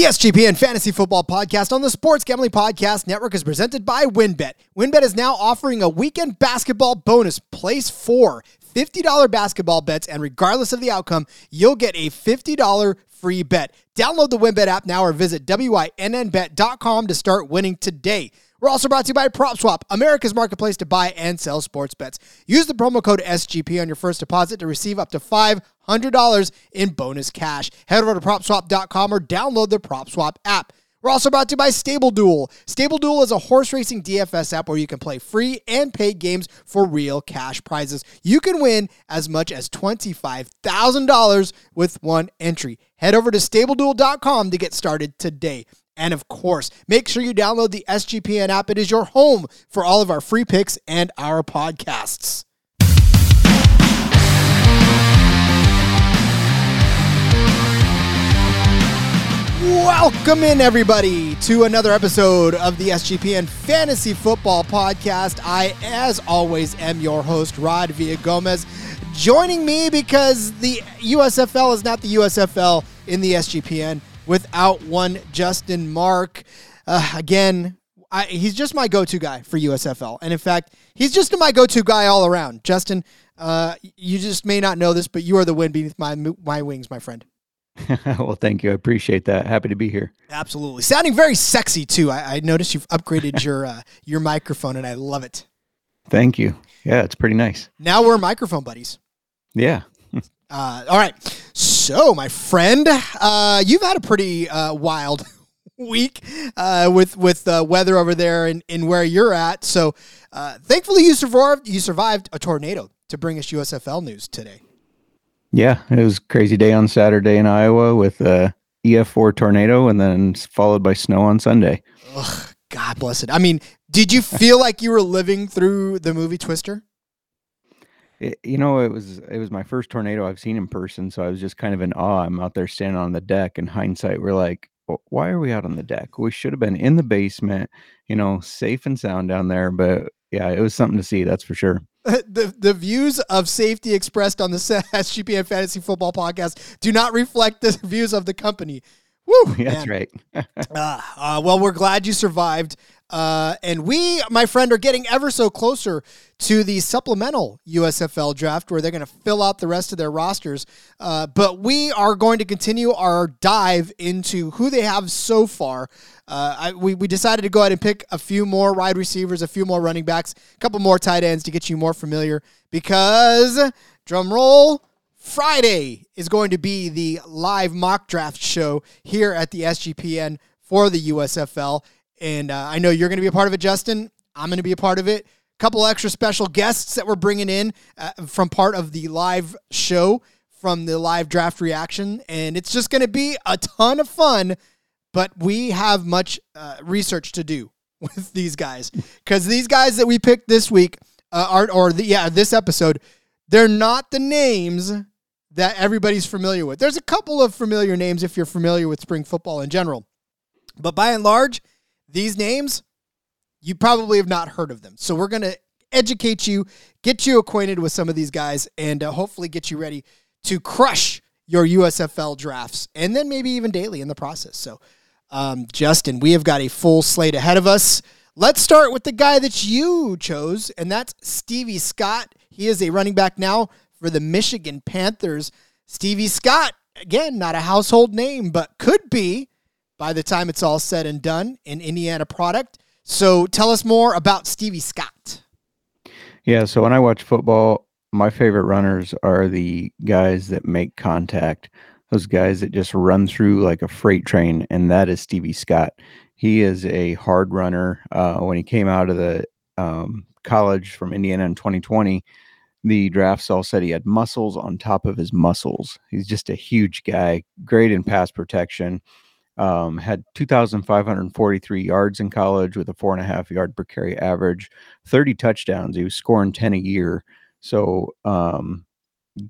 The SGPN Fantasy Football Podcast on the Sports Gambling Podcast Network is presented by WynnBET. WynnBET is now offering a weekend basketball bonus. Place four $50 basketball bets, and regardless of the outcome, you'll get a $50 free bet. Download the WynnBET app now or visit WYNNBet.com to start winning today. We're also brought to you by PropSwap, America's marketplace to buy and sell sports bets. Use the promo code SGP on your first deposit to receive up to $500 in bonus cash. Head over to PropSwap.com or download the PropSwap app. We're also brought to you by Stable Duel. Stable Duel is a horse racing DFS app where you can play free and paid games for real cash prizes. You can win as much as $25,000 with one entry. Head over to StableDuel.com to get started today. And of course, make sure you download the SGPN app. It is your home for all of our free picks and our podcasts. Welcome in, everybody, to another episode of the SGPN Fantasy Football Podcast. I, as always, am your host, Rod Villagomez. Joining me because the USFL is not the USFL in the SGPN without one Justin Mark. Uh, again, I, he's just my go-to guy for USFL, and in fact, he's just my go-to guy all around. Justin, uh, you just may not know this, but you are the wind beneath my my wings, my friend. well, thank you. I appreciate that. Happy to be here. Absolutely, sounding very sexy too. I, I noticed you've upgraded your uh, your microphone, and I love it. Thank you. Yeah, it's pretty nice. Now we're microphone buddies. Yeah. Uh, all right. So, my friend, uh, you've had a pretty uh, wild week uh, with with the weather over there and, in where you're at. So, uh, thankfully, you survived. You survived a tornado to bring us USFL news today. Yeah, it was a crazy day on Saturday in Iowa with a EF4 tornado, and then followed by snow on Sunday. Ugh, God bless it. I mean, did you feel like you were living through the movie Twister? It, you know, it was it was my first tornado I've seen in person, so I was just kind of in awe. I'm out there standing on the deck. In hindsight, we're like, why are we out on the deck? We should have been in the basement, you know, safe and sound down there. But yeah, it was something to see, that's for sure. the the views of safety expressed on the SGPN Fantasy Football Podcast do not reflect the views of the company. Woo, yeah, that's right. uh, uh, well, we're glad you survived. Uh, and we, my friend, are getting ever so closer to the supplemental USFL draft where they're going to fill out the rest of their rosters. Uh, but we are going to continue our dive into who they have so far. Uh, I, we, we decided to go ahead and pick a few more wide receivers, a few more running backs, a couple more tight ends to get you more familiar because, drum roll, Friday is going to be the live mock draft show here at the SGPN for the USFL. And uh, I know you're going to be a part of it, Justin. I'm going to be a part of it. A couple extra special guests that we're bringing in uh, from part of the live show from the live draft reaction. And it's just going to be a ton of fun. But we have much uh, research to do with these guys because these guys that we picked this week uh, are, or the, yeah, this episode, they're not the names that everybody's familiar with. There's a couple of familiar names if you're familiar with spring football in general. But by and large, these names, you probably have not heard of them. So we're going to educate you, get you acquainted with some of these guys, and uh, hopefully get you ready to crush your USFL drafts and then maybe even daily in the process. So, um, Justin, we have got a full slate ahead of us. Let's start with the guy that you chose, and that's Stevie Scott. He is a running back now for the Michigan Panthers. Stevie Scott, again, not a household name, but could be by the time it's all said and done, an Indiana product. So tell us more about Stevie Scott. Yeah, so when I watch football, my favorite runners are the guys that make contact. Those guys that just run through like a freight train, and that is Stevie Scott. He is a hard runner. Uh, when he came out of the um, college from Indiana in 2020, the drafts all said he had muscles on top of his muscles. He's just a huge guy, great in pass protection. Um, had 2,543 yards in college with a four and a half yard per carry average, 30 touchdowns. He was scoring 10 a year. So, um,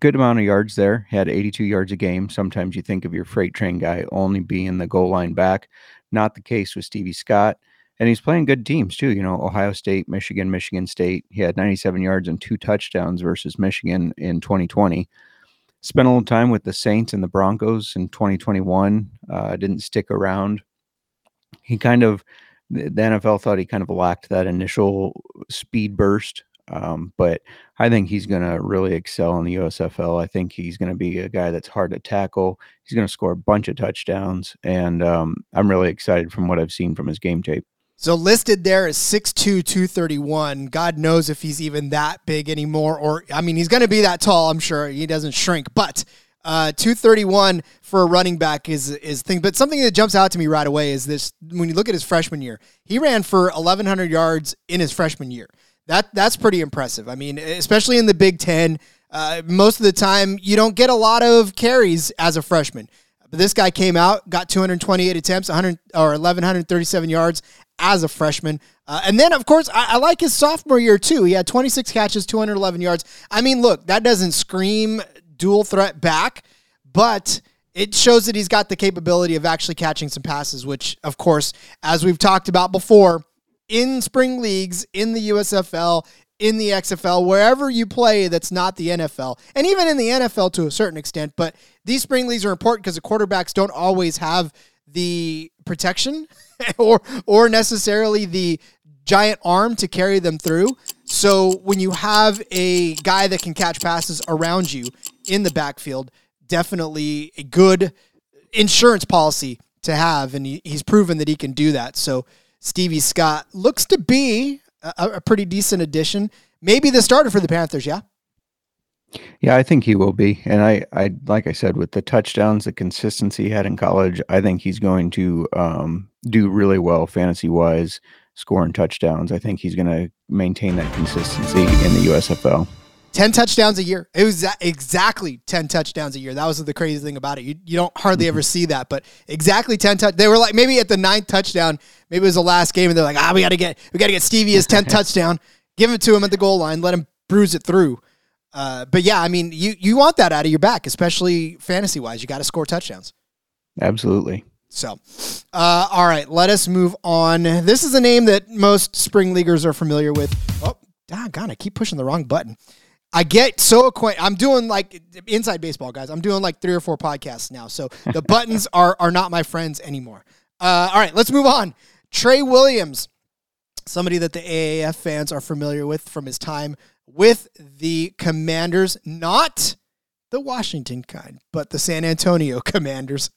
good amount of yards there. Had 82 yards a game. Sometimes you think of your freight train guy only being the goal line back. Not the case with Stevie Scott. And he's playing good teams too. You know, Ohio State, Michigan, Michigan State. He had 97 yards and two touchdowns versus Michigan in 2020. Spent a little time with the Saints and the Broncos in 2021. Uh, didn't stick around. He kind of, the NFL thought he kind of lacked that initial speed burst. Um, but I think he's going to really excel in the USFL. I think he's going to be a guy that's hard to tackle. He's going to score a bunch of touchdowns, and um, I'm really excited from what I've seen from his game tape. So listed there is 6'2", 231. God knows if he's even that big anymore. Or, I mean, he's going to be that tall, I'm sure. He doesn't shrink. But uh, 231 for a running back is is thing. But something that jumps out to me right away is this: when you look at his freshman year, he ran for 1,100 yards in his freshman year. That that's pretty impressive. I mean, especially in the Big Ten, uh, most of the time you don't get a lot of carries as a freshman. But this guy came out, got 228 attempts, 100 or 1137 yards as a freshman. Uh, and then, of course, I, I, like his sophomore year too. He had 26 catches, 211 yards. I mean, look, that doesn't scream dual threat back, but it shows that he's got the capability of actually catching some passes, which, of course, as we've talked about before, in spring leagues, in the USFL, in the XFL, wherever you play that's not the NFL, and even in the NFL to a certain extent. But these spring leagues are important because the quarterbacks don't always have the protection or or necessarily the giant arm to carry them through. So when you have a guy that can catch passes around you in the backfield, definitely a good insurance policy to have, and he, he's proven that he can do that. So Stevie Scott looks to be a, a pretty decent addition. Maybe the starter for the Panthers, yeah. Yeah, I think he will be. And I, I like I said, with the touchdowns, the consistency he had in college, I think he's going to um, do really well fantasy wise, scoring touchdowns. I think he's going to maintain that consistency in the USFL. 10 touchdowns a year. It was exactly 10 touchdowns a year. That was the crazy thing about it. You, you don't hardly ever see that, but exactly 10 touch. They were like maybe at the ninth touchdown, maybe it was the last game and they're like, "Ah, we got to get we got to get Stevie his 10th touchdown. Give it to him at the goal line, let him bruise it through." Uh, but yeah, I mean, you you want that out of your back, especially fantasy wise. You got to score touchdowns. Absolutely. So, uh, all right, let us move on. This is a name that most spring leaguers are familiar with. Oh, doggone, I keep pushing the wrong button. I get so acquainted. I'm doing like inside baseball, guys. I'm doing like three or four podcasts now, so the buttons are are not my friends anymore. Uh, all right, let's move on. Trey Williams, somebody that the AAF fans are familiar with from his time with the Commanders, not the Washington kind, but the San Antonio Commanders.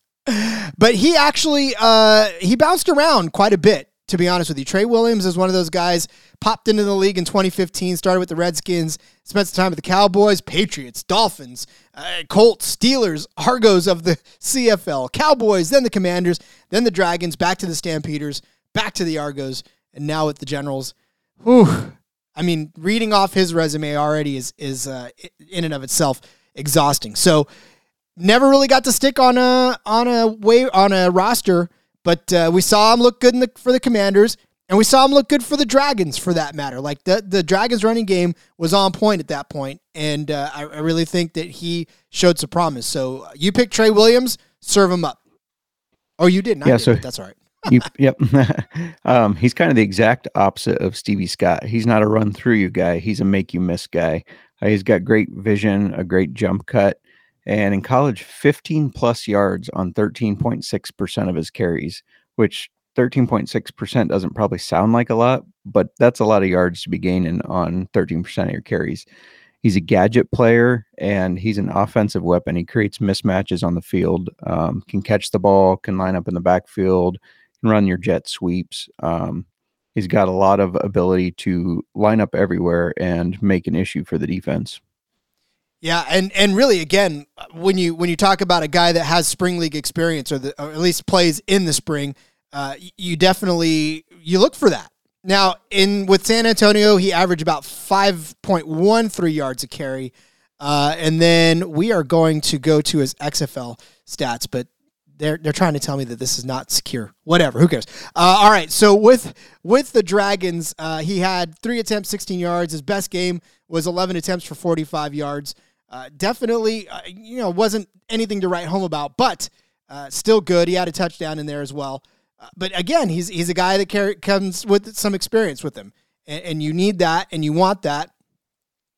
But he actually uh, he bounced around quite a bit to be honest with you. Trey Williams is one of those guys, popped into the league in 2015, started with the Redskins, spent some time with the Cowboys, Patriots, Dolphins, uh, Colts, Steelers, Argos of the CFL, Cowboys, then the Commanders, then the Dragons, back to the Stampeders, back to the Argos, and now with the Generals. Whew. I mean, reading off his resume already is is uh, in and of itself exhausting. So, never really got to stick on a on a way on a roster but uh, we saw him look good the, for the Commanders, and we saw him look good for the Dragons, for that matter. Like the the Dragons' running game was on point at that point, and uh, I, I, really think that he showed some promise. So uh, you picked Trey Williams, serve him up. Oh, you didn't. Yeah, did, so that's all right. you, yep. um, he's kind of the exact opposite of Stevie Scott. He's not a run through you guy. He's a make you miss guy. Uh, he's got great vision, a great jump cut, and in college 15 plus yards on 13.6% of his carries which 13.6% doesn't probably sound like a lot but that's a lot of yards to be gaining on 13% of your carries. He's a gadget player and he's an offensive weapon. He creates mismatches on the field um, can catch the ball can line up in the backfield can run your jet sweeps um, he's got a lot of ability to line up everywhere and make an issue for the defense yeah, and and really, again, when you when you talk about a guy that has spring league experience, or, the, or at least plays in the spring, uh, you definitely you look for that. Now, in with San Antonio, he averaged about five point one three yards a carry, uh, and then we are going to go to his XFL stats, but they're they're trying to tell me that this is not secure. Whatever, who cares? Uh, all right, so with with the Dragons, uh, he had three attempts, sixteen yards. His best game was eleven attempts for forty five yards. Uh, definitely, uh, you know, wasn't anything to write home about, but uh, still good. He had a touchdown in there as well. Uh, but again, he's he's a guy that carry, comes with some experience with him, and, and, you need that, and you want that.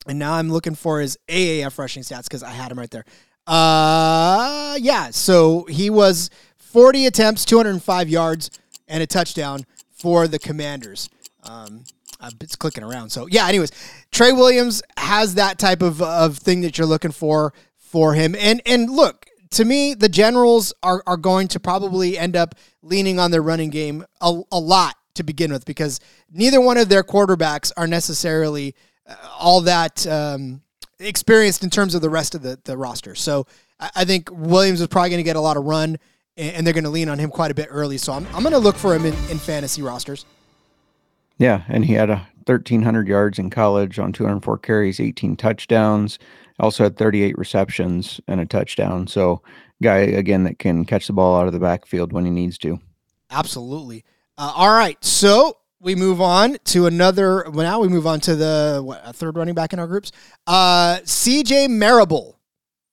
And now I'm looking for his AAF rushing stats because I had him right there. Uh, yeah. So he was 40 attempts, 205 yards, and a touchdown for the Commanders. Um, it's clicking around. So yeah. Anyways, Trey Williams has that type of of thing that you're looking for for him. And and look, to me, the Generals are are going to probably end up leaning on their running game a, a lot to begin with because neither one of their quarterbacks are necessarily uh, all that um, experienced in terms of the rest of the, the roster. So I think Williams is probably going to get a lot of run, and they're going to lean on him quite a bit early. So I'm, I'm going to look for him in, in fantasy rosters. Yeah, and he had a 1,300 yards in college on 204 carries, 18 touchdowns. Also had 38 receptions and a touchdown. So, guy again that can catch the ball out of the backfield when he needs to. Absolutely. Uh, all right, so we move on to another. Well, now we move on to the what, third running back in our groups. Uh, C.J. Marable.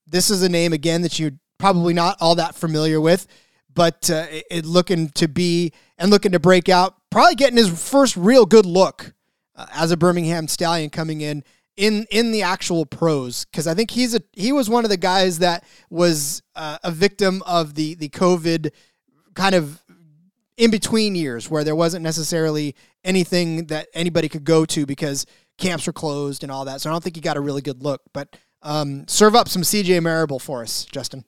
This is a name again that you're probably not all that familiar with, but uh, it, it, looking to be and looking to break out. Probably getting his first real good look uh, as a Birmingham Stallion coming in in in the actual pros because I think he's a he was one of the guys that was uh, a victim of the the COVID kind of in between years where there wasn't necessarily anything that anybody could go to because camps were closed and all that. So I don't think he got a really good look. But um, serve up some CJ Marable for us, Justin.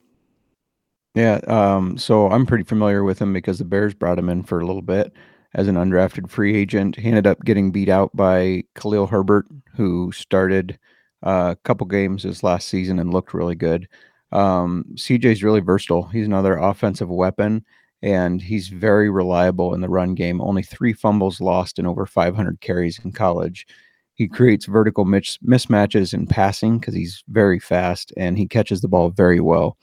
Yeah, um, so I'm pretty familiar with him because the Bears brought him in for a little bit as an undrafted free agent. He ended up getting beat out by Khalil Herbert, who started uh, a couple games this last season and looked really good. Um, CJ's really versatile. He's another offensive weapon and he's very reliable in the run game. Only three fumbles lost in over 500 carries in college. He creates vertical mis- mismatches in passing because he's very fast and he catches the ball very well.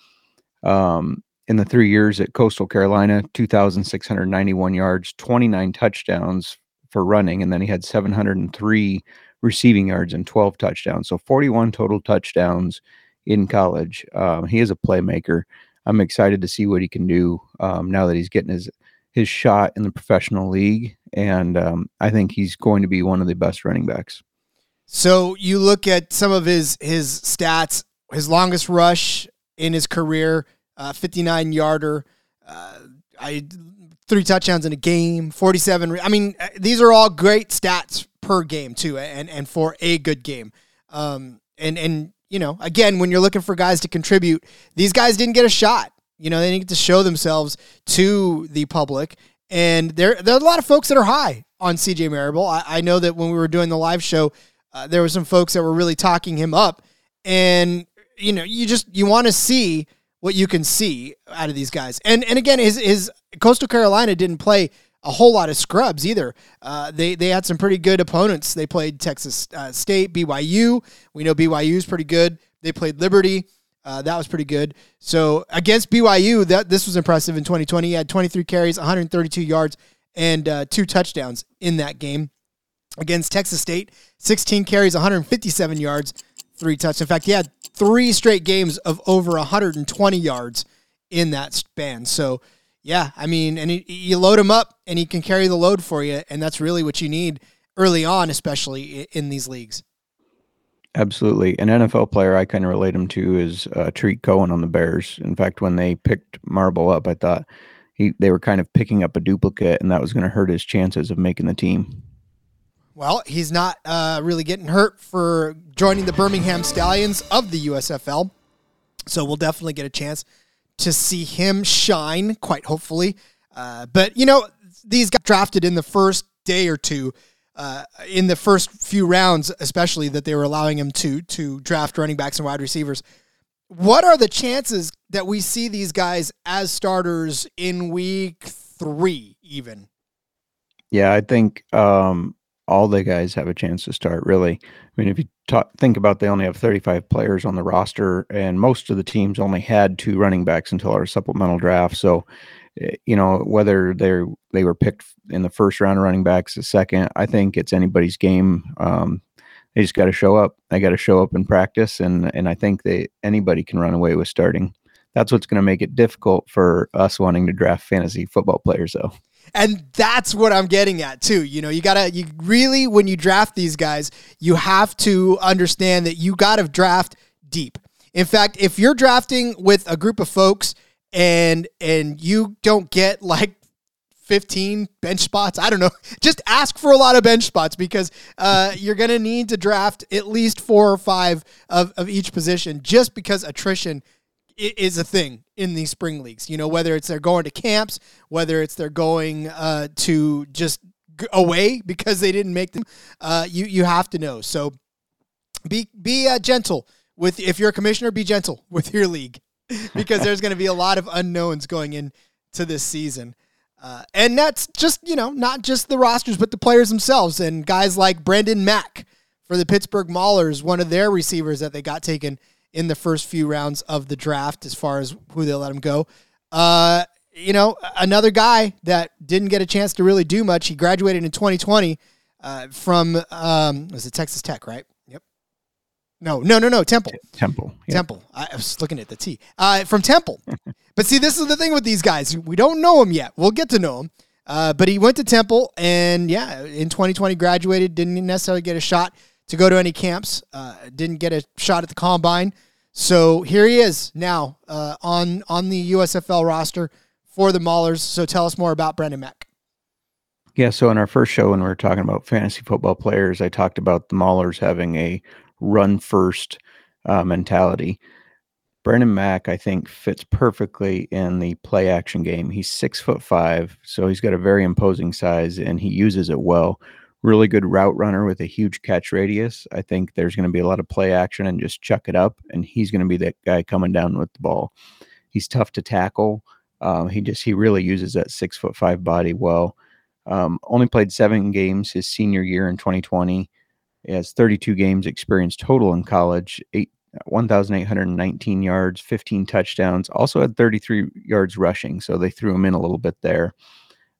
Um, in the three years at Coastal Carolina, 2,691 yards, 29 touchdowns for running, and then he had 703 receiving yards and 12 touchdowns. So 41 total touchdowns in college. Um, he is a playmaker. I'm excited to see what he can do um, now that he's getting his his shot in the professional league, and um, I think he's going to be one of the best running backs. So you look at some of his his stats. His longest rush in his career, 59 yarder. Uh, I three touchdowns in a game, 47. I mean, uh, these are all great stats per game too, and and for a good game. Um, and and you know, again, when you're looking for guys to contribute, these guys didn't get a shot. You know, they didn't get to show themselves to the public. And there, there are a lot of folks that are high on CJ Marable. I, I know that when we were doing the live show, uh, there were some folks that were really talking him up. And, you know, you just, you want to see what you can see out of these guys. And, and again, his, his Coastal Carolina didn't play a whole lot of scrubs either. Uh, they they had some pretty good opponents. They played Texas uh, State, BYU. We know BYU is pretty good. They played Liberty. Uh, that was pretty good. So against BYU, that this was impressive in 2020. He had 23 carries, 132 yards, and uh, two touchdowns in that game. Against Texas State, 16 carries, 157 yards, three touchdowns. In fact, he had three straight games of over 120 yards in that span. So yeah, I mean, and he, you load him up, and he can carry the load for you, and that's really what you need early on, especially in these leagues. Absolutely, an NFL player I kind of relate him to is uh, Tarik Cohen on the Bears. In fact, when they picked Marable up, I thought he they were kind of picking up a duplicate, and that was going to hurt his chances of making the team. Well, he's not uh, really getting hurt for joining the Birmingham Stallions of the USFL, so we'll definitely get a chance to see him shine, quite hopefully. Uh, but, you know, these got drafted in the first day or two, uh, in the first few rounds, especially that they were allowing him to to draft running backs and wide receivers. What are the chances that we see these guys as starters in week three, even? Yeah, I think um, all the guys have a chance to start. Really, I mean, if you talk, think about, they only have 35 players on the roster, and most of the teams only had two running backs until our supplemental draft. So, eh, you know, whether they they were picked in the first round of running backs, the second, I think it's anybody's game. Um, they just got to show up. They got to show up in practice, and and I think they anybody can run away with starting. That's what's going to make it difficult for us wanting to draft fantasy football players, though. And that's what I'm getting at too. You know, you gotta, you really, when you draft these guys, you have to understand that you gotta draft deep. In fact, if you're drafting with a group of folks and and you don't get like 15 bench spots. I don't know. Just ask for a lot of bench spots because uh, you're going to need to draft at least four or five of, of each position just because attrition is a thing in these spring leagues. You know, whether it's they're going to camps, whether it's they're going uh, to just away because they didn't make them. Uh, you you have to know. So be be uh, gentle with if you're a commissioner. Be gentle with your league because there's going to be a lot of unknowns going into this season. Uh, and that's just, you know, not just the rosters, but the players themselves. And guys like Brandon Mack for the Pittsburgh Maulers, one of their receivers that they got taken in the first few rounds of the draft as far as who they let him go. Uh, you know, another guy that didn't get a chance to really do much. He graduated in 2020 uh, from, um, was it Texas Tech, right? Yep. No, no, no, no, Temple. Temple. Yep. Temple. I was looking at the T. Uh, from Temple. But see, this is the thing with these guys. We don't know him yet. We'll get to know him. Uh, but he went to Temple and, yeah, in 2020 graduated, didn't necessarily get a shot to go to any camps, uh, didn't get a shot at the combine. So here he is now uh, on, on the USFL roster for the Maulers. So tell us more about Brandon Mack. Yeah, so in our first show, when we were talking about fantasy football players, I talked about the Maulers having a run first uh, mentality. Brandon Mack, I think, fits perfectly in the play action game. He's six foot five, so he's got a very imposing size and he uses it well. Really good route runner with a huge catch radius. I think there's going to be a lot of play action and just chuck it up, and he's going to be that guy coming down with the ball. He's tough to tackle. Um, he just he really uses that six foot five body well. Um, only played seven games his senior year in 2020. He has 32 games experience total in college, eight 1,819 yards, 15 touchdowns. Also had 33 yards rushing, so they threw him in a little bit there.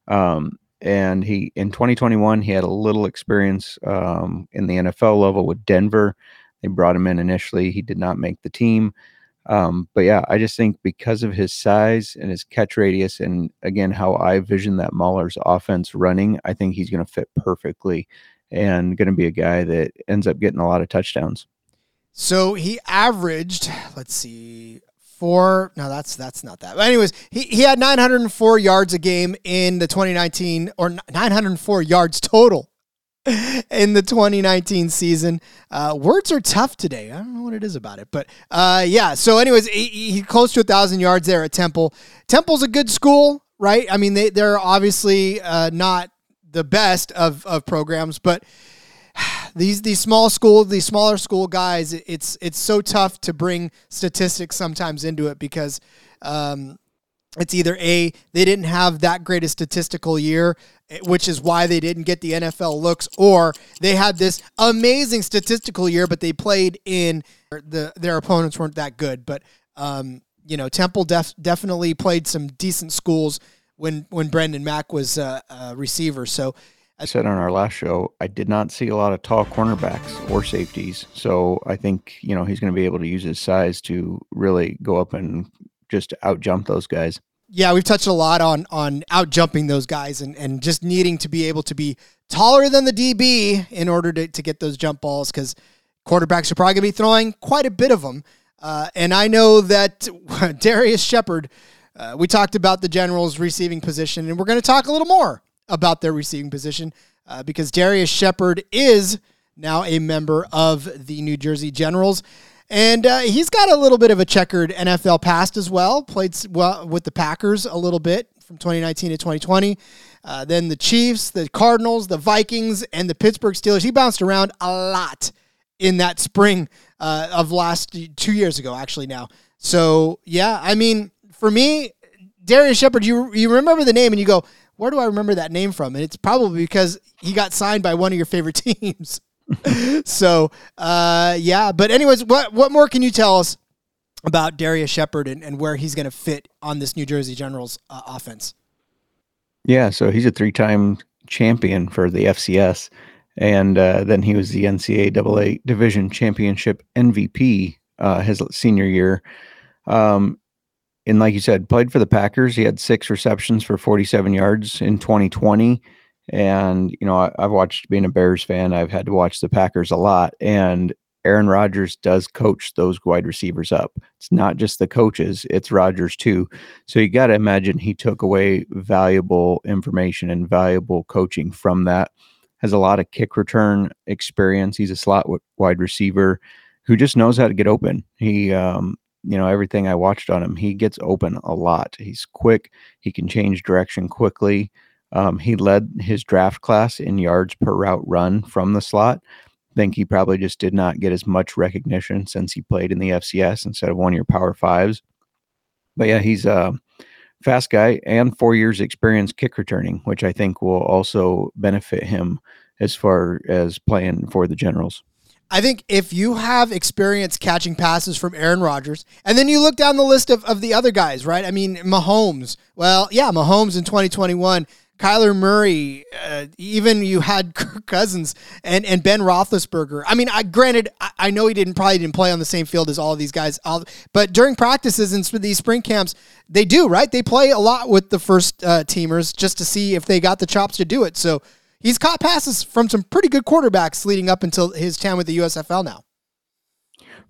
Um, and he in 2021 he had a little experience um, in the NFL level with Denver. They brought him in initially. He did not make the team. Um, but yeah, I just think because of his size and his catch radius, and again how I vision that Maulers' offense running, I think he's going to fit perfectly and going to be a guy that ends up getting a lot of touchdowns. So he averaged, let's see, four. No, that's that's not that. But anyways, he, he had 904 yards a game in the 2019 or 904 yards total in the 2019 season. Uh, words are tough today. I don't know what it is about it, but uh, yeah. So, anyways, he, he close to a thousand yards there at Temple. Temple's a good school, right? I mean, they they're obviously uh, not the best of of programs, but these these small school these smaller school guys it's it's so tough to bring statistics sometimes into it because um, it's either a they didn't have that great a statistical year eh, which is why they didn't get the NFL looks or they had this amazing statistical year but they played in the their opponents weren't that good. But um, you know Temple def, definitely played some decent schools when when Brandon Mack was uh, a receiver. So I said on our last show, I did not see a lot of tall cornerbacks or safeties. So I think, you know, he's going to be able to use his size to really go up and just out jump those guys. Yeah, we've touched a lot on on out jumping those guys and, and just needing to be able to be taller than the DB in order to, to get those jump balls because quarterbacks are probably going to be throwing quite a bit of them. Uh, and I know that Darrius Shepherd, uh, we talked about the Generals' receiving position, and we're going to talk a little more about their receiving position uh, because Darrius Shepherd is now a member of the New Jersey Generals. And uh, he's got a little bit of a checkered NFL past as well. Played well with the Packers a little bit from 2019 to 2020. Uh, then the Chiefs, the Cardinals, the Vikings, and the Pittsburgh Steelers. He bounced around a lot in that spring uh, of last two years ago, actually. Now, so yeah, I mean, for me, Darrius Shepherd, you you remember the name and you go, where do I remember that name from? And it's probably because he got signed by one of your favorite teams. so, uh, yeah. But anyways, what what more can you tell us about Darrius Shepherd and, and where he's going to fit on this New Jersey Generals uh, offense? Yeah, so he's a three-time champion for the FCS, and uh, then he was the NCAA Division Championship MVP uh, his senior year. Um, and like you said, played for the Packers. He had six receptions for 47 yards in 2020. And, you know, I, have watched being a Bears fan, I've had to watch the Packers a lot. And Aaron Rodgers does coach those wide receivers up. It's not just the coaches, it's Rodgers too. So you got to imagine he took away valuable information and valuable coaching from that. Has a lot of kick return experience. He's a slot wide receiver who just knows how to get open. He, um, you know, everything I watched on him, he gets open a lot. He's quick. He can change direction quickly. Um, he led his draft class in yards per route run from the slot I think he probably just did not get as much recognition since he played in the FCS instead of one of your Power Fives. But yeah, he's a fast guy and four years experience kick returning, which I think will also benefit him as far as playing for the Generals. I think if you have experience catching passes from Aaron Rodgers, and then you look down the list of, of the other guys, right? I mean, Mahomes. Well, yeah, Mahomes in 2021 Kyler Murray, uh, even you had Kirk Cousins and, and Ben Roethlisberger. I mean, I granted, I, I, know he didn't probably didn't play on the same field as all of these guys, all, but during practices and these spring camps, they do right. They play a lot with the first uh, teamers just to see if they got the chops to do it. So he's caught passes from some pretty good quarterbacks leading up until his time with the USFL now.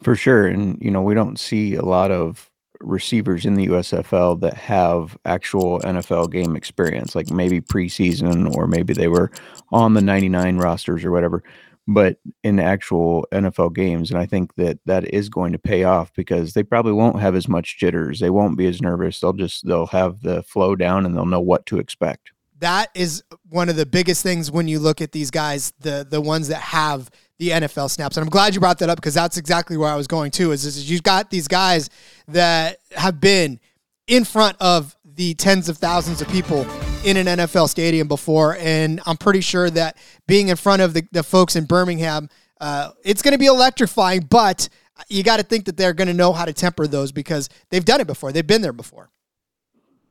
For sure, and you know we don't see a lot of receivers in the USFL that have actual NFL game experience, like maybe preseason or maybe they were on the 99 rosters or whatever, but in actual NFL games. And I think that that is going to pay off because they probably won't have as much jitters. They won't be as nervous. They'll just, they'll have the flow down and they'll know what to expect. That is one of the biggest things when you look at these guys, the the ones that have the NFL snaps. And I'm glad you brought that up because that's exactly where I was going to. Is, is you've got these guys that have been in front of the tens of thousands of people in an NFL stadium before, and I'm pretty sure that being in front of the, the folks in Birmingham, uh, it's going to be electrifying. But you got to think that they're going to know how to temper those because they've done it before. They've been there before.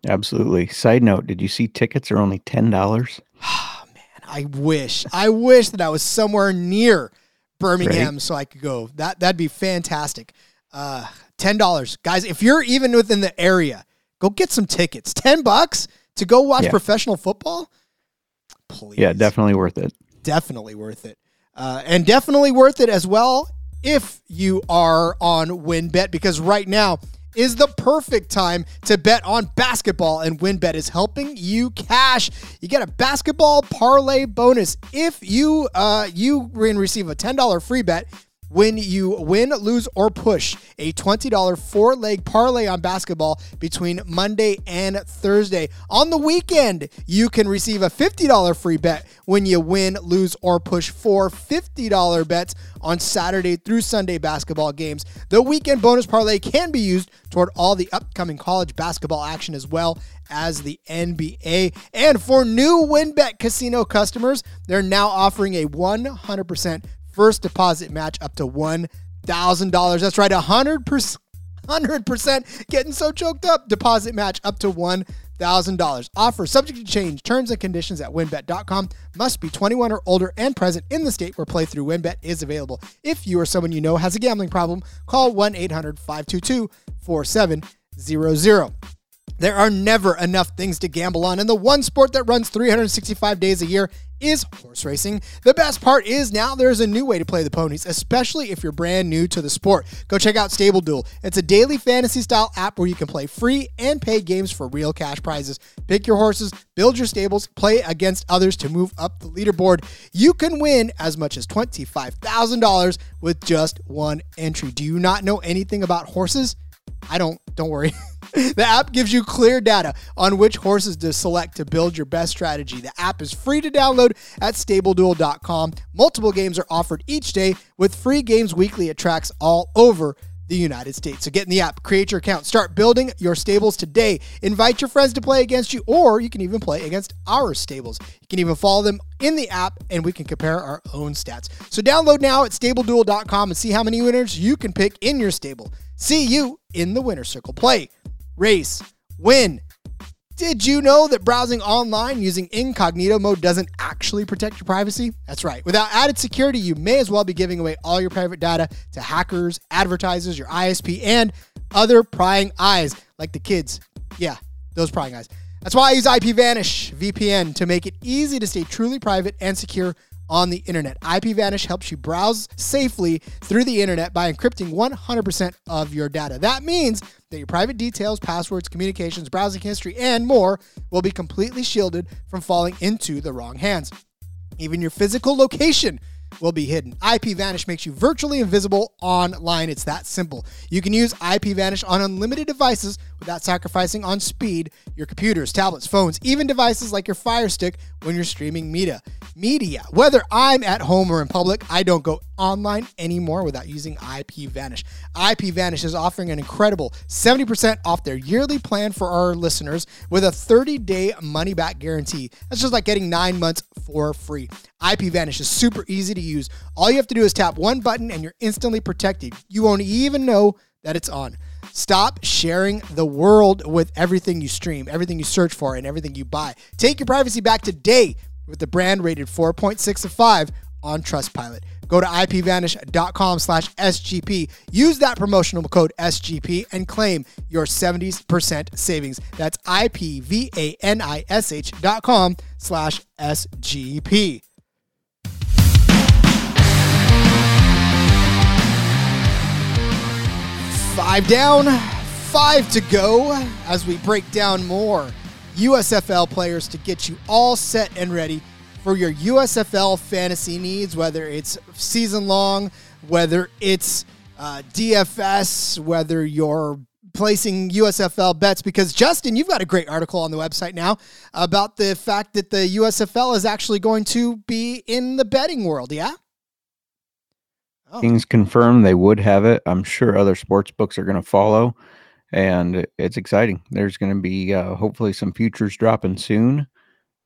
Absolutely. Side note: Did you see tickets are only ten dollars? Oh, man, I wish. I wish that I was somewhere near Birmingham right. so I could go. That that'd be fantastic. Uh, ten dollars, guys. If you're even within the area, go get some tickets. Ten bucks to go watch yeah. professional football. Please. Yeah, definitely worth it. Definitely worth it, uh, and definitely worth it as well if you are on WynnBET because right now is the perfect time to bet on basketball, and WynnBET is helping you cash. You get a basketball parlay bonus if you uh, you receive a ten dollar free bet when you win, lose, or push a $20 four leg parlay on basketball between Monday and Thursday. On the weekend, you can receive a $50 free bet when you win, lose, or push four $50 bets on Saturday through Sunday basketball games. The weekend bonus parlay can be used toward all the upcoming college basketball action as well as the NBA. And for new WynnBET casino customers, they're now offering a 100% first deposit match up to $1,000. That's right, 100%. 100% getting so choked up. Deposit match up to $1,000. Offer subject to change. Terms and conditions at wynnbet.com. Must be 21 or older and present in the state where playthrough WynnBET is available. If you or someone you know has a gambling problem, call 1 800 522 4700. There are never enough things to gamble on, and the one sport that runs 365 days a year is horse racing. The best part is now there's a new way to play the ponies, especially if you're brand new to the sport. Go check out Stable Duel. It's a daily fantasy style app where you can play free and pay games for real cash prizes. Pick your horses, build your stables, play against others to move up the leaderboard. You can win as much as $25,000 with just one entry. Do you not know anything about horses? I don't, don't worry. the app gives you clear data on which horses to select to build your best strategy. The app is free to download at stableduel.com. Multiple games are offered each day with free games weekly at tracks all over the United States. So get in the app, create your account, start building your stables today. Invite your friends to play against you, or you can even play against our stables. You can even follow them in the app, and we can compare our own stats. So download now at stableduel.com and see how many winners you can pick in your stable. See you in the winner circle. Play, race, win. Did you know that browsing online using incognito mode doesn't actually protect your privacy? That's right. Without added security, you may as well be giving away all your private data to hackers, advertisers, your ISP, and other prying eyes like the kids. Yeah, those prying eyes. That's why I use IPVanish VPN to make it easy to stay truly private and secure on the internet. IPVanish helps you browse safely through the internet by encrypting 100% of your data. That means that your private details, passwords, communications, browsing history, and more will be completely shielded from falling into the wrong hands. Even your physical location will be hidden. IPVanish makes you virtually invisible online. It's that simple. You can use IPVanish on unlimited devices without sacrificing on speed, your computers, tablets, phones, even devices like your Fire Stick when you're streaming media. Media. Whether I'm at home or in public, I don't go online anymore without using IPVanish. IPVanish is offering an incredible 70% off their yearly plan for our listeners with a 30-day money-back guarantee. That's just like getting 9 months for free. IPVanish is super easy to use. All you have to do is tap one button and you're instantly protected. You won't even know that it's on. Stop sharing the world with everything you stream, everything you search for, and everything you buy. Take your privacy back today with the brand rated 4.6 of 5 on Trustpilot. Go to ipvanish.com slash SGP. Use that promotional code SGP and claim your 70% savings. That's I-P-V-A-N-I-S-H dot com slash SGP. Five down, five to go as we break down more USFL players to get you all set and ready for your USFL fantasy needs, whether it's season long, whether it's uh, DFS, whether you're placing USFL bets. Because, Justin, you've got a great article on the website now about the fact that the USFL is actually going to be in the betting world, yeah? Oh. Kings confirmed they would have it. I'm sure other sports books are going to follow, and it's exciting. There's going to be uh, hopefully some futures dropping soon,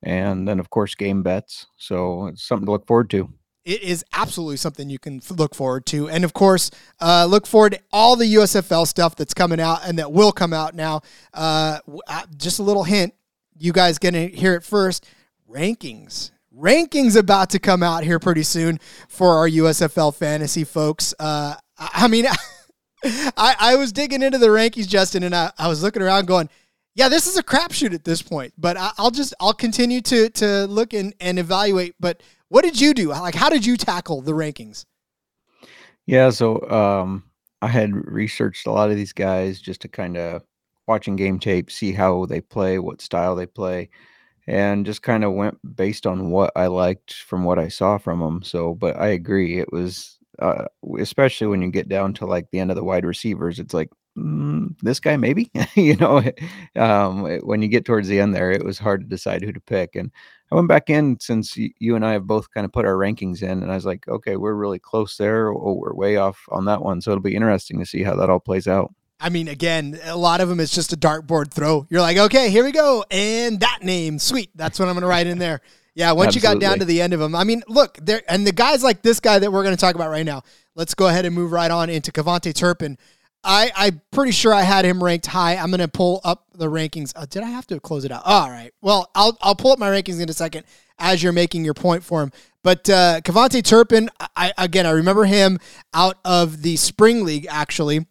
and then of course game bets. So it's something to look forward to. It is absolutely something you can look forward to, and of course, uh, look forward to all the USFL stuff that's coming out and that will come out now. Uh, uh, just a little hint: you guys gonna hear it first. Rankings rankings about to come out here pretty soon for our USFL fantasy folks. Uh, I mean, I, I was digging into the rankings, Justin, and I, I was looking around going, yeah, this is a crapshoot at this point, but I, will just, I'll continue to, to look and, and evaluate. But what did you do? Like, how did you tackle the rankings? Yeah. So, um, I had researched a lot of these guys just to kind of watching game tape, see how they play, what style they play and just kind of went based on what I liked from what I saw from them. So, but I agree, it was uh, especially when you get down to like the end of the wide receivers, it's like mm, this guy maybe, you know. Um, when you get towards the end there, it was hard to decide who to pick, and I went back in since you and I have both kind of put our rankings in, and I was like, okay, we're really close there, or we're way off on that one. So it'll be interesting to see how that all plays out. I mean, again, a lot of them is just a dartboard throw. You're like, okay, here we go, and that name, sweet. That's what I'm going to write in there. Yeah, once Absolutely. you got down to the end of them, I mean, look, there and the guys like this guy that we're going to talk about right now. Let's go ahead and move right on into KaVontae Turpin. I I'm pretty sure I had him ranked high. I'm going to pull up the rankings. Uh, did I have to close it out? all right. Well, I'll I'll pull up my rankings in a second as you're making your point for him. But uh, KaVontae Turpin, I again I remember him out of the spring league actually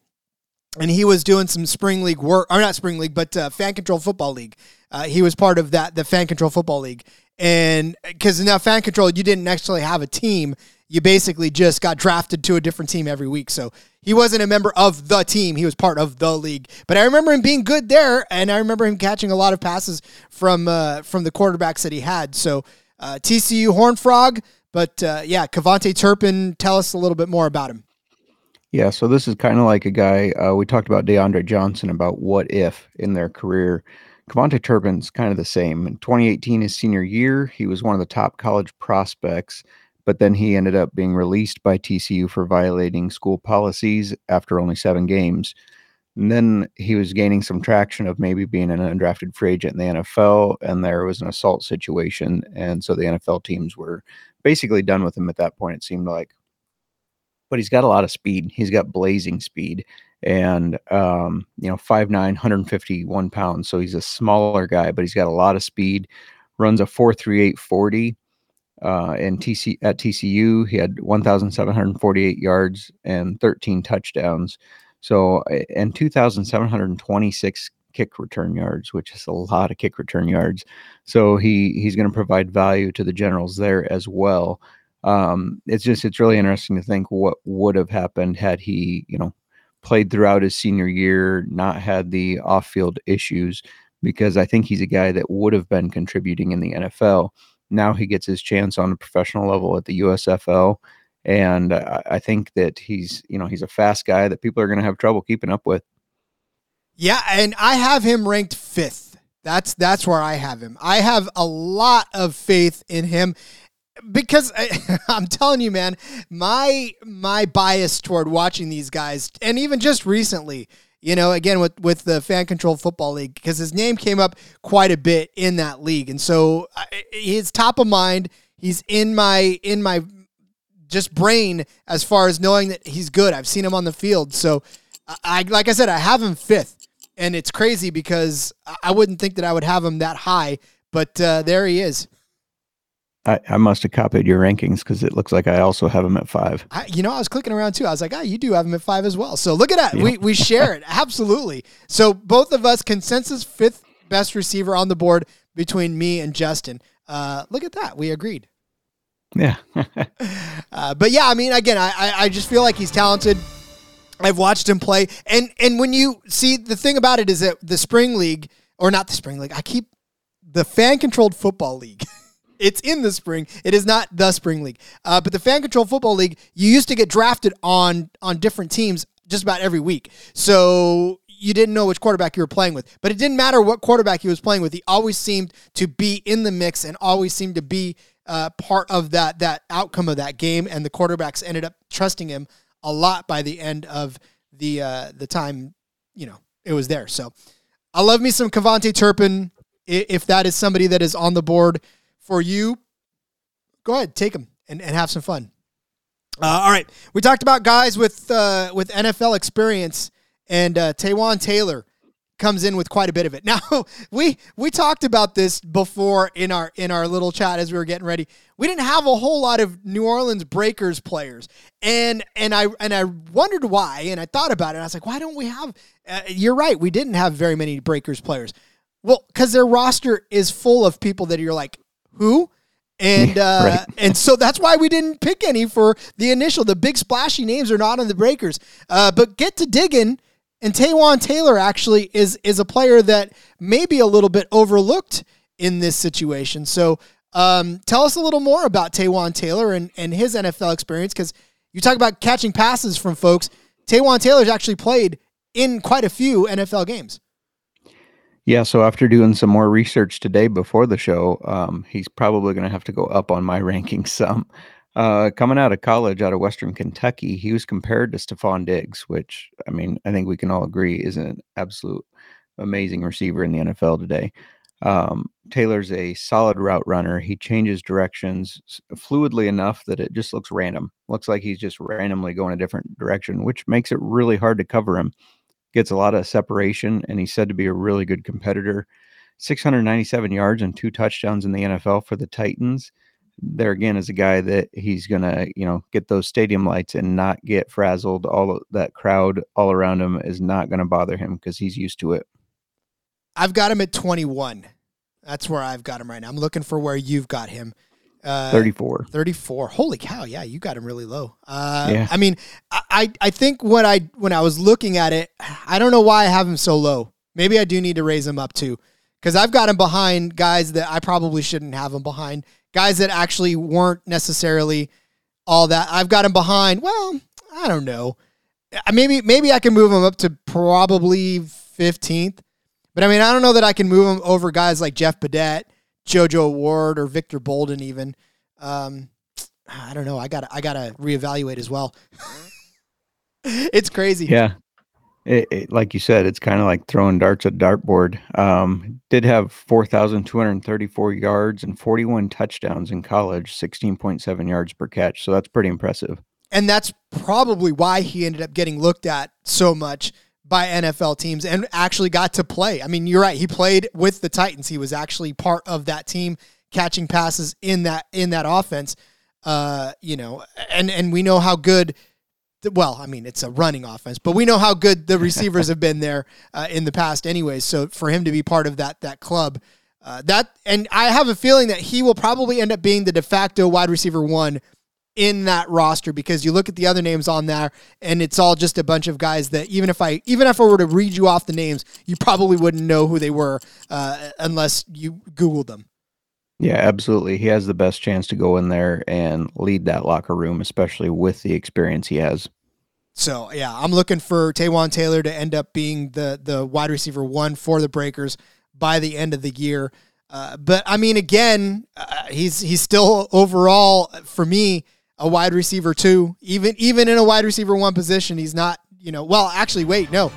and he was doing some spring league work, or not spring league, but uh, fan control football league. Uh, he was part of that, the fan control football league, and because now fan control, you didn't actually have a team. You basically just got drafted to a different team every week. So he wasn't a member of the team; he was part of the league. But I remember him being good there, and I remember him catching a lot of passes from uh, from the quarterbacks that he had. So uh, TCU Horn Frog, but uh, yeah, KaVontae Turpin. Tell us a little bit more about him. Yeah, so this is kind of like a guy uh, we talked about DeAndre Johnson about what if in their career. KaVontae Turpin's kind of the same. In 2018, his senior year, he was one of the top college prospects, but then he ended up being released by TCU for violating school policies after only seven games. And then he was gaining some traction of maybe being an undrafted free agent in the NFL, and there was an assault situation. And so the NFL teams were basically done with him at that point, it seemed like but he's got a lot of speed. He's got blazing speed and, um, you know, 5'9, 151 pounds. So he's a smaller guy, but he's got a lot of speed, runs a 438 40. Uh, and TC at TCU, he had 1,748 yards and 13 touchdowns. So, and 2,726 kick return yards, which is a lot of kick return yards. So he he's going to provide value to the Generals there as well. Um, it's just it's really interesting to think what would have happened had he, you know, played throughout his senior year, not had the off-field issues, because I think he's a guy that would have been contributing in the NFL. Now he gets his chance on a professional level at the USFL, and I, I think that he's, you know, he's a fast guy that people are going to have trouble keeping up with. Yeah, and I have him ranked fifth. That's that's where I have him. I have a lot of faith in him because I, am telling you, man, my my bias toward watching these guys, and even just recently, you know, again with with the fan controlled football league, because his name came up quite a bit in that league, and so he's top of mind. He's in my in my just brain as far as knowing that he's good. I've seen him on the field, so I like I said, I have him fifth, and it's crazy because I wouldn't think that I would have him that high, but uh, there he is. I, I must have copied your rankings because it looks like I also have them at five. I, you know, I was clicking around too. I was like, ah, you do have them at five as well. So look at that. We, we share it. Absolutely. So both of us, consensus fifth best receiver on the board between me and Justin. Uh, look at that. We agreed. Yeah. uh, but yeah, I mean, again, I, I just feel like he's talented. I've watched him play. And, and when you see the thing about it is that the spring league, or not the spring league, I keep the fan controlled football league. It's in the spring. It is not the spring league. Uh, but the fan control football league, you used to get drafted on on different teams just about every week. So you didn't know which quarterback you were playing with. But it didn't matter what quarterback he was playing with. He always seemed to be in the mix and always seemed to be uh, part of that that outcome of that game. And the quarterbacks ended up trusting him a lot by the end of the uh, the time. You know, it was there. So I love me some KaVontae Turpin. If that is somebody that is on the board for you, go ahead, take them and, and have some fun. Uh, all right, we talked about guys with uh, with NFL experience, and uh, Taywan Taylor comes in with quite a bit of it. Now we we talked about this before in our in our little chat as we were getting ready. We didn't have a whole lot of New Orleans Breakers players, and and I and I wondered why, and I thought about it. I was like, why don't we have? Uh, you're right, we didn't have very many Breakers players. Well, because their roster is full of people that you're like, who? And uh, right. and so that's why we didn't pick any for the initial. The big splashy names are not on the breakers. Uh, but get to digging, and Taywan Taylor actually is is a player that may be a little bit overlooked in this situation. So um, tell us a little more about Taywan Taylor and, and his NFL experience because you talk about catching passes from folks. Taywan Taylor's actually played in quite a few NFL games. Yeah, so after doing some more research today before the show, um, he's probably going to have to go up on my ranking some. Uh, coming out of college, out of Western Kentucky, he was compared to Stefon Diggs, which I mean, I think we can all agree is an absolute amazing receiver in the NFL today. Um, Taylor's a solid route runner. He changes directions fluidly enough that it just looks random. Looks like he's just randomly going a different direction, which makes it really hard to cover him gets a lot of separation, and he's said to be a really good competitor. 697 yards and two touchdowns in the NFL for the Titans. There again is a guy that he's gonna, you know, get those stadium lights and not get frazzled. All that crowd all around him is not gonna bother him because he's used to it. I've got him at 21. That's where I've got him right now. I'm looking for where you've got him. Uh, 34. 34. Holy cow. Yeah, you got him really low. Uh, yeah. I mean, I, I think when I when I was looking at it, I don't know why I have him so low. Maybe I do need to raise him up too. Because I've got him behind guys that I probably shouldn't have him behind. Guys that actually weren't necessarily all that. I've got him behind, well, I don't know. Maybe maybe I can move him up to probably 15th. But I mean, I don't know that I can move him over guys like Jeff Badet JoJo Ward or Victor Bolden even. Um, I don't know. I got I got to reevaluate as well. it's crazy. Yeah. It, it, like you said, it's kind of like throwing darts at dartboard. Um, did have 4,234 yards and 41 touchdowns in college, 16.7 yards per catch. So that's pretty impressive. And that's probably why he ended up getting looked at so much by NFL teams and actually got to play. I mean, you're right. He played with the Titans. He was actually part of that team catching passes in that in that offense. Uh, you know, and and we know how good. Well, I mean, it's a running offense, but we know how good the receivers have been there uh, in the past, anyways. So for him to be part of that that club, uh, that and I have a feeling that he will probably end up being the de facto wide receiver one in that roster because you look at the other names on there and it's all just a bunch of guys that even if I even if I were to read you off the names, you probably wouldn't know who they were uh, unless you googled them. Yeah, absolutely. He has the best chance to go in there and lead that locker room, especially with the experience he has. So yeah, I'm looking for Taywan Taylor to end up being the the wide receiver one for the Breakers by the end of the year. Uh, but I mean, again, uh, he's he's still overall for me a wide receiver two. Even even in a wide receiver one position, he's not. You know, well, actually, wait, no,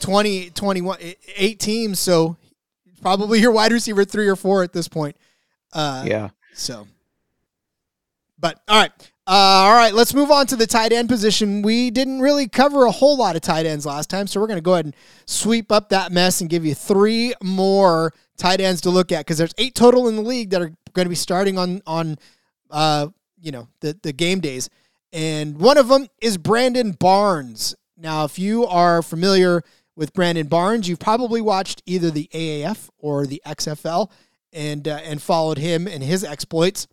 20, 21, eight teams, so probably your wide receiver three or four at this point. Uh, yeah. So, but all right. Uh, all right, let's move on to the tight end position. We didn't really cover a whole lot of tight ends last time, so we're going to go ahead and sweep up that mess and give you three more tight ends to look at because there's eight total in the league that are going to be starting on on uh, you know the the game days, and one of them is Brandon Barnes. Now, if you are familiar with Brandon Barnes, you've probably watched either the AAF or the XFL and uh, and followed him and his exploits.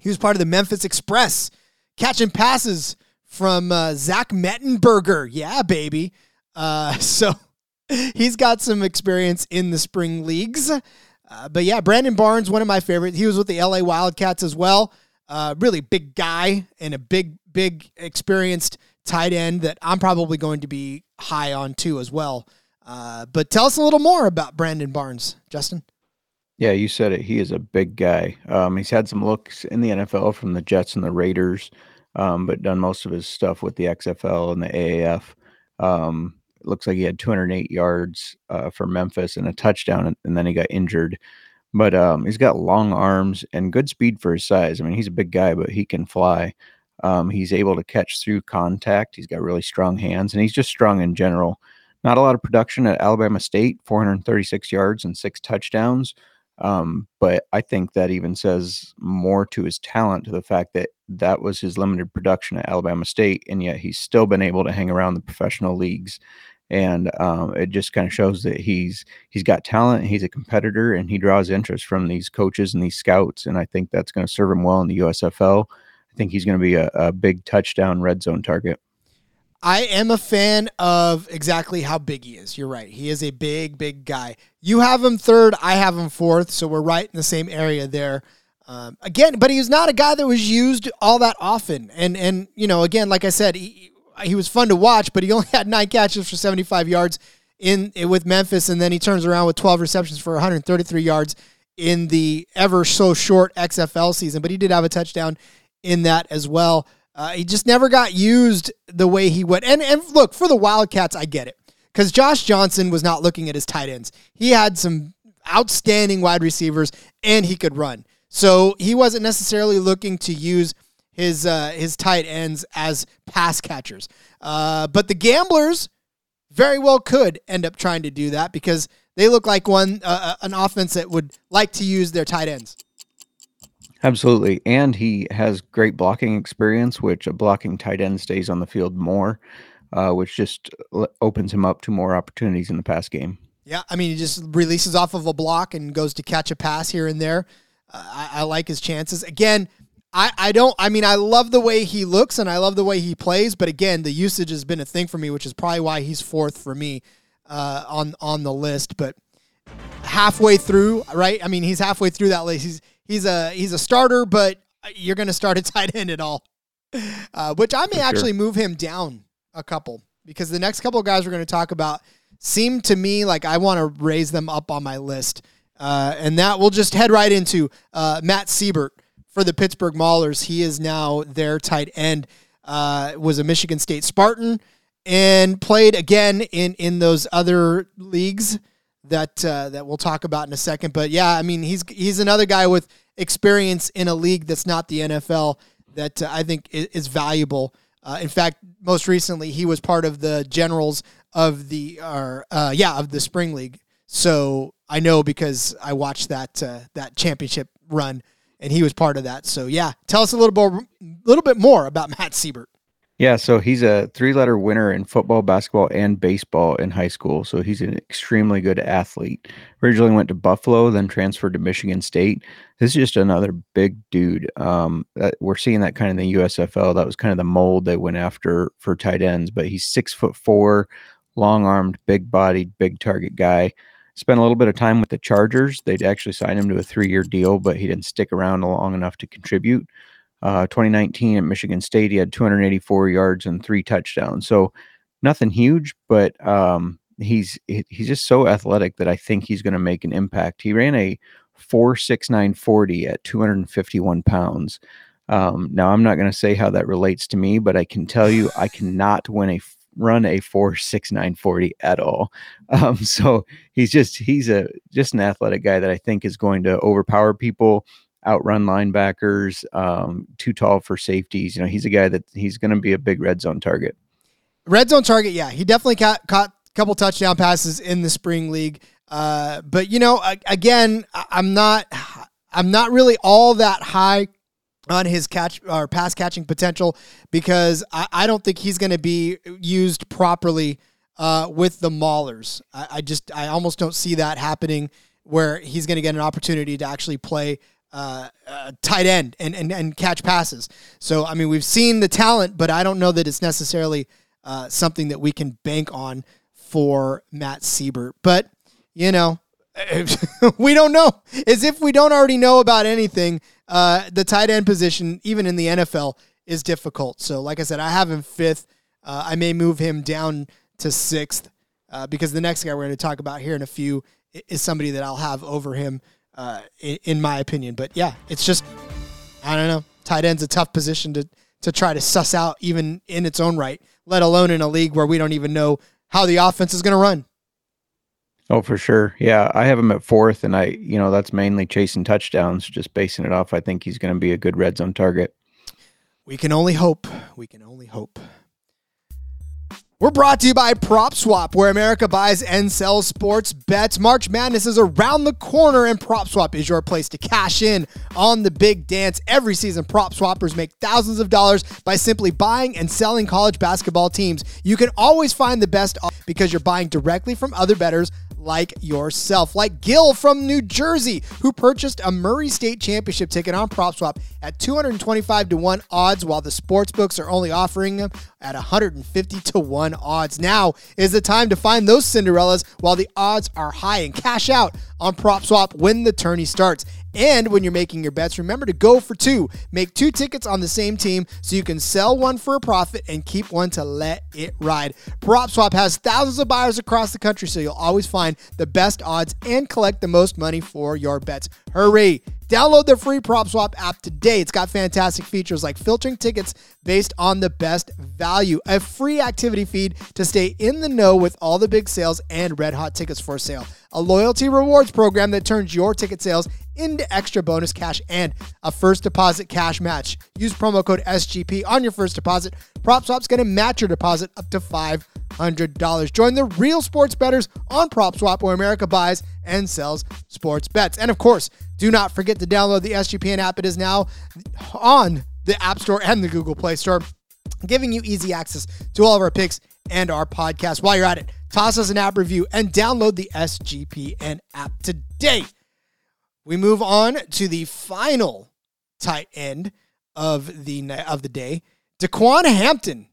He was part of the Memphis Express, catching passes from uh, Zach Mettenberger. Yeah, baby. Uh, so he's got some experience in the spring leagues. Uh, but yeah, Brandon Barnes, one of my favorites. He was with the LA Wildcats as well. Uh, really big guy and a big, big experienced tight end that I'm probably going to be high on too as well. Uh, but tell us a little more about Brandon Barnes, Justin. Yeah, you said it. He is a big guy. Um, he's had some looks in the NFL from the Jets and the Raiders, um, but done most of his stuff with the XFL and the AAF. Um, looks like he had 208 yards uh, for Memphis and a touchdown, and, then he got injured. But um, he's got long arms and good speed for his size. I mean, he's a big guy, but he can fly. Um, he's able to catch through contact. He's got really strong hands, and he's just strong in general. Not a lot of production at Alabama State, 436 yards and six touchdowns. Um, but I think that even says more to his talent, to the fact that that was his limited production at Alabama State, and yet he's still been able to hang around the professional leagues. And um, it just kind of shows that he's he's got talent, he's a competitor, and he draws interest from these coaches and these scouts. And I think that's going to serve him well in the USFL. I think he's going to be a, a big touchdown red zone target. I am a fan of exactly how big he is. You're right. He is a big, big guy. You have him third. I have him fourth. So we're right in the same area there. Um, again, but he's not a guy that was used all that often. And and you know, again, like I said, he, he was fun to watch, but he only had nine catches for 75 yards in with Memphis, and then he turns around with 12 receptions for 133 yards in the ever so short XFL season. But he did have a touchdown in that as well. Uh, he just never got used the way he would. And and look for the Wildcats, I get it because Josh Johnson was not looking at his tight ends. He had some outstanding wide receivers, and he could run. So he wasn't necessarily looking to use his uh, his tight ends as pass catchers. Uh, but the Gamblers very well could end up trying to do that because they look like one uh, uh an offense that would like to use their tight ends. Absolutely. And he has great blocking experience, which a blocking tight end stays on the field more, uh, which just opens him up to more opportunities in the pass game. Yeah. I mean, he just releases off of a block and goes to catch a pass here and there. Uh, I, I, like his chances. Again, I, I don't, I mean, I love the way he looks and I love the way he plays, but again, the usage has been a thing for me, which is probably why he's fourth for me uh, on, on the list. But halfway through, right? I mean, he's halfway through that list. He's, he's a he's a starter, but you're going to start a tight end at all. Uh, which I may For actually sure. move him down a couple because the next couple of guys we're going to talk about seem to me like I want to raise them up on my list. Uh, and that we'll just head right into uh, Matt Seybert for the Pittsburgh Maulers. He is now their tight end. Uh, was a Michigan State Spartan and played again in in those other leagues that uh, that we'll talk about in a second. But yeah, I mean he's he's another guy with experience in a league that's not the NFL that uh, I think is, is valuable. Uh, in fact, most recently he was part of the generals of the or uh, yeah of the spring league. So I know because I watched that uh, that championship run and he was part of that. So yeah, tell us a little more, little bit more about Matt Seybert. Yeah, so he's a three-letter winner in football, basketball, and baseball in high school. So he's an extremely good athlete. Originally went to Buffalo, then transferred to Michigan State. This is just another big dude. Um, we're seeing that kind of in the USFL. That was kind of the mold they went after for tight ends. But he's six foot four, long-armed, big-bodied, big target guy. Spent a little bit of time with the Chargers. They'd actually signed him to a three-year deal, but he didn't stick around long enough to contribute. Uh, 2019 at Michigan State, he had 284 yards and three touchdowns. So nothing huge, but um, he's he's just so athletic that I think he's going to make an impact. He ran a 46940 at 251 pounds. Um, now I'm not going to say how that relates to me, but I can tell you I cannot win a run a 46940 at all. Um, so he's just he's a just an athletic guy that I think is going to overpower people outrun linebackers, um, too tall for safeties. You know, he's a guy that he's going to be a big red zone target. Red zone target, yeah. He definitely caught, caught a couple touchdown passes in the spring league. Uh, but you know, again, I'm not, I'm not really all that high on his catch or pass catching potential because I, I don't think he's going to be used properly uh, with the Maulers. I, I, just, I almost don't see that happening where he's going to get an opportunity to actually play uh, uh, tight end and, and, and catch passes. So, I mean, we've seen the talent, but I don't know that it's necessarily uh, something that we can bank on for Matt Seybert. But, you know, we don't know. As if we don't already know about anything, uh, the tight end position, even in the NFL, is difficult. So, like I said, I have him fifth. Uh, I may move him down to sixth uh, because the next guy we're going to talk about here in a few is somebody that I'll have over him uh, in, in, my opinion. But yeah, it's just I don't know. Tight end's a tough position to to try to suss out, even in its own right. Let alone in a league where we don't even know how the offense is going to run. Oh, for sure. Yeah, I have him at fourth, and I, you know, that's mainly chasing touchdowns, just basing it off. I think he's going to be a good red zone target. We can only hope. We can only hope. We're brought to you by PropSwap, where America buys and sells sports bets. March Madness is around the corner, and PropSwap is your place to cash in on the big dance. Every season, prop swappers make thousands of dollars by simply buying and selling college basketball teams. You can always find the best because you're buying directly from other bettors like yourself, like Gil from New Jersey, who purchased a Murray State Championship ticket on PropSwap at 225 to 1 odds, while the sports books are only offering them at 150 to 1 odds. Now is the time to find those Cinderellas while the odds are high and cash out on PropSwap when the tourney starts. And when you're making your bets, remember to go for two. Make two tickets on the same team so you can sell one for a profit and keep one to let it ride. PropSwap has thousands of buyers across the country, so you'll always find the best odds and collect the most money for your bets. Hurry! Download the free PropSwap app today. It's got fantastic features like filtering tickets based on the best value, a free activity feed to stay in the know with all the big sales, and red hot tickets for sale. A loyalty rewards program that turns your ticket sales into extra bonus cash and a first deposit cash match. Use promo code SGP on your first deposit. PropSwap's going to match your deposit up to $500. Join the real sports bettors on PropSwap where America buys and sells sports bets. And of course, do not forget to download the SGPN app. It is now on the App Store and the Google Play Store, giving you easy access to all of our picks and our podcast. While you're at it, toss us an app review and download the SGPN app today. We move on to the final tight end of the of the day, Daquan Hampton.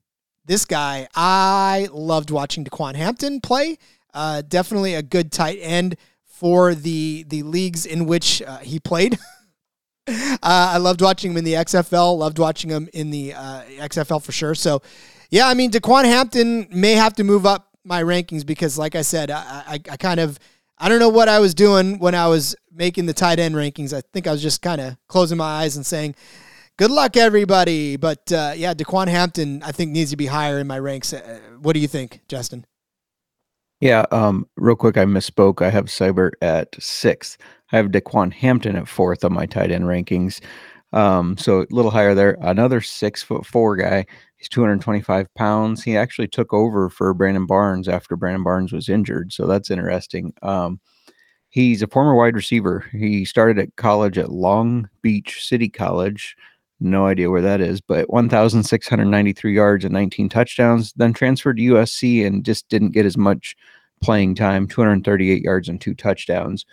This guy, I loved watching Daquan Hampton play. Uh, definitely a good tight end for the the leagues in which uh, he played. uh, I loved watching him in the XFL. Loved watching him in the uh, XFL for sure. So, yeah, I mean, Daquan Hampton may have to move up my rankings because, like I said, I, I, I kind of I don't know what I was doing when I was making the tight end rankings. I think I was just kind of closing my eyes and saying, "Good luck, everybody." But uh, yeah, Daquan Hampton, I think needs to be higher in my ranks. Uh, what do you think, Justin? Yeah, um, real quick, I misspoke. I have Seybert at sixth. I have Daquan Hampton at fourth on my tight end rankings. Um, so a little higher there. Another six foot four guy. He's 225 pounds. He actually took over for Brandon Barnes after Brandon Barnes was injured. So that's interesting. Um, he's a former wide receiver. He started at college at Long Beach City College, No idea where that is, but 1,693 yards and 19 touchdowns. Then transferred to USC and just didn't get as much playing time 238 yards and two touchdowns.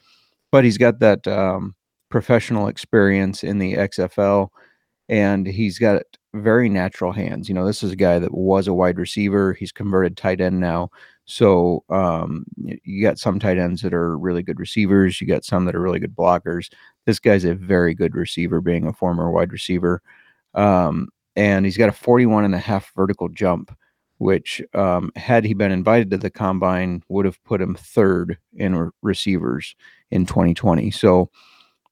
But he's got that um, professional experience in the XFL and he's got very natural hands. You know, this is a guy that was a wide receiver. He's converted tight end now. So um, you got some tight ends that are really good receivers. You got some that are really good blockers. This guy's a very good receiver, being a former wide receiver. Um, and he's got a 41 and a half vertical jump, which, um, had he been invited to the combine, would have put him third in re- receivers in 2020. So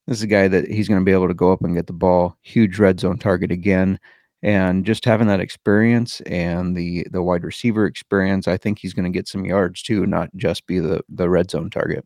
this is a guy that he's going to be able to go up and get the ball. Huge red zone target again. And just having that experience and the the wide receiver experience, I think he's going to get some yards too, not just be the the red zone target.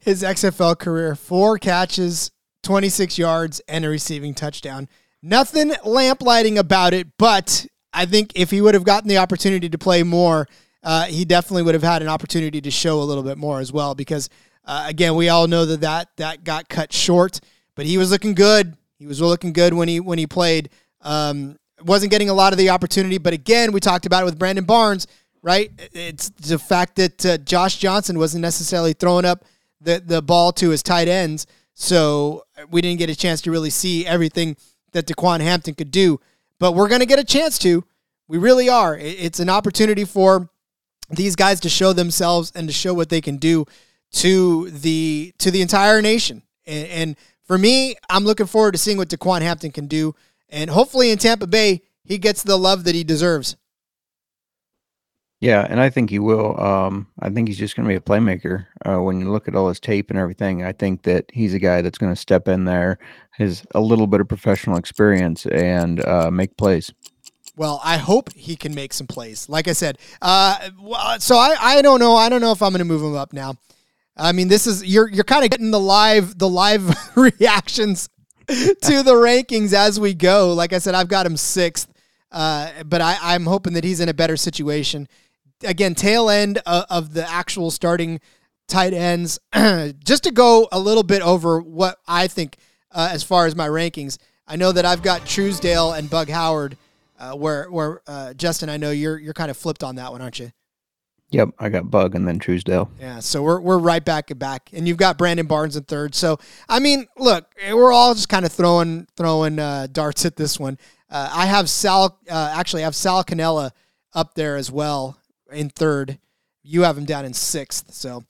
His XFL career: four catches, 26 yards, and a receiving touchdown. Nothing lamplighting about it, but I think if he would have gotten the opportunity to play more, uh, he definitely would have had an opportunity to show a little bit more as well. Because uh, again, we all know that, that that got cut short, but he was looking good. He was looking good when he when he played. Um, wasn't getting a lot of the opportunity, but again, we talked about it with Brandon Barnes, right? It's the fact that uh, Josh Johnson wasn't necessarily throwing up the the ball to his tight ends, so we didn't get a chance to really see everything that DeQuan Hampton could do. But we're going to get a chance to. We really are. It's an opportunity for these guys to show themselves and to show what they can do to the to the entire nation. And, and for me, I'm looking forward to seeing what DeQuan Hampton can do, and hopefully in Tampa Bay he gets the love that he deserves. Yeah, and I think he will. Um, I think he's just going to be a playmaker. Uh, when you look at all his tape and everything, I think that he's a guy that's going to step in there, has a little bit of professional experience, and uh, make plays. Well, I hope he can make some plays. Like I said, uh, so I, I don't know. I don't know if I'm going to move him up now. I mean, this is you're you're kind of getting the live the live reactions to the rankings as we go. Like I said, I've got him sixth, uh, but I, I'm hoping that he's in a better situation. Again, tail end of, of the actual starting tight ends. Just to go a little bit over what I think uh, as far as my rankings. I know that I've got Truesdale and Bug Howard, uh, where where uh, Justin, I know you're you're kind of flipped on that one, aren't you? Yep, I got Bug and then Truesdale. Yeah, so we're we're right back and back, and you've got Brandon Barnes in third. So I mean, look, we're all just kind of throwing throwing uh, darts at this one. Uh, I have Sal, uh, actually, I have Sal Cannella up there as well in third. You have him down in sixth. So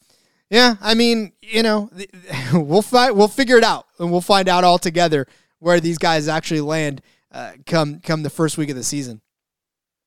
yeah, I mean, you know, we'll fight, we'll figure it out, and we'll find out all together where these guys actually land uh, come come the first week of the season.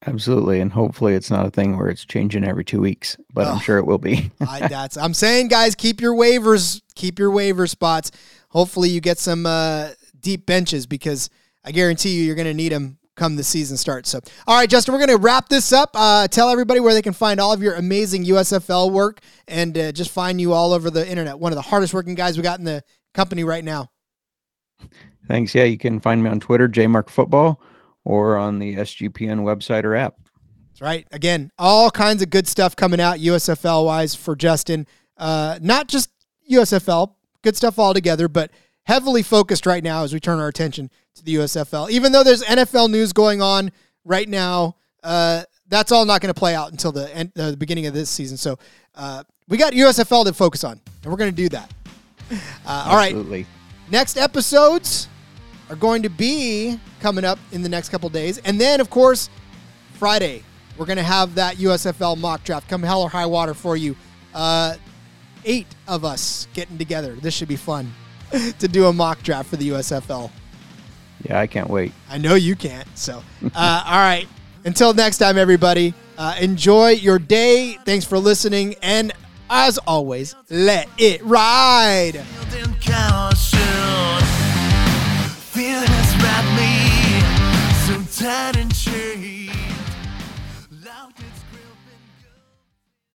Absolutely, and hopefully it's not a thing where it's changing every two weeks, but oh, I'm sure it will be. I, that's I'm saying, guys, keep your waivers, keep your waiver spots. Hopefully, you get some uh, deep benches because I guarantee you, you're going to need them come the season starts. So, all right, Justin, we're going to wrap this up. Uh, tell everybody where they can find all of your amazing USFL work and uh, just find you all over the internet. One of the hardest working guys we got in the company right now. Thanks. Yeah, you can find me on Twitter, JMarkFootball, or on the SGPN website or app. That's right. Again, all kinds of good stuff coming out USFL wise for Justin. Uh, not just USFL, good stuff all together, but heavily focused right now as we turn our attention to the USFL. Even though there's NFL news going on right now, uh, that's all not going to play out until the end, uh, the beginning of this season. So uh, we got USFL to focus on, and we're going to do that. Uh, all right. Next episodes are going to be coming up in the next couple days. And then, of course, Friday, we're going to have that USFL mock draft. Come hell or high water for you. Uh, eight of us getting together. This should be fun to do a mock draft for the USFL. Yeah, I can't wait. I know you can't. So, uh, all right. Until next time, everybody, uh, enjoy your day. Thanks for listening. And as always, let it ride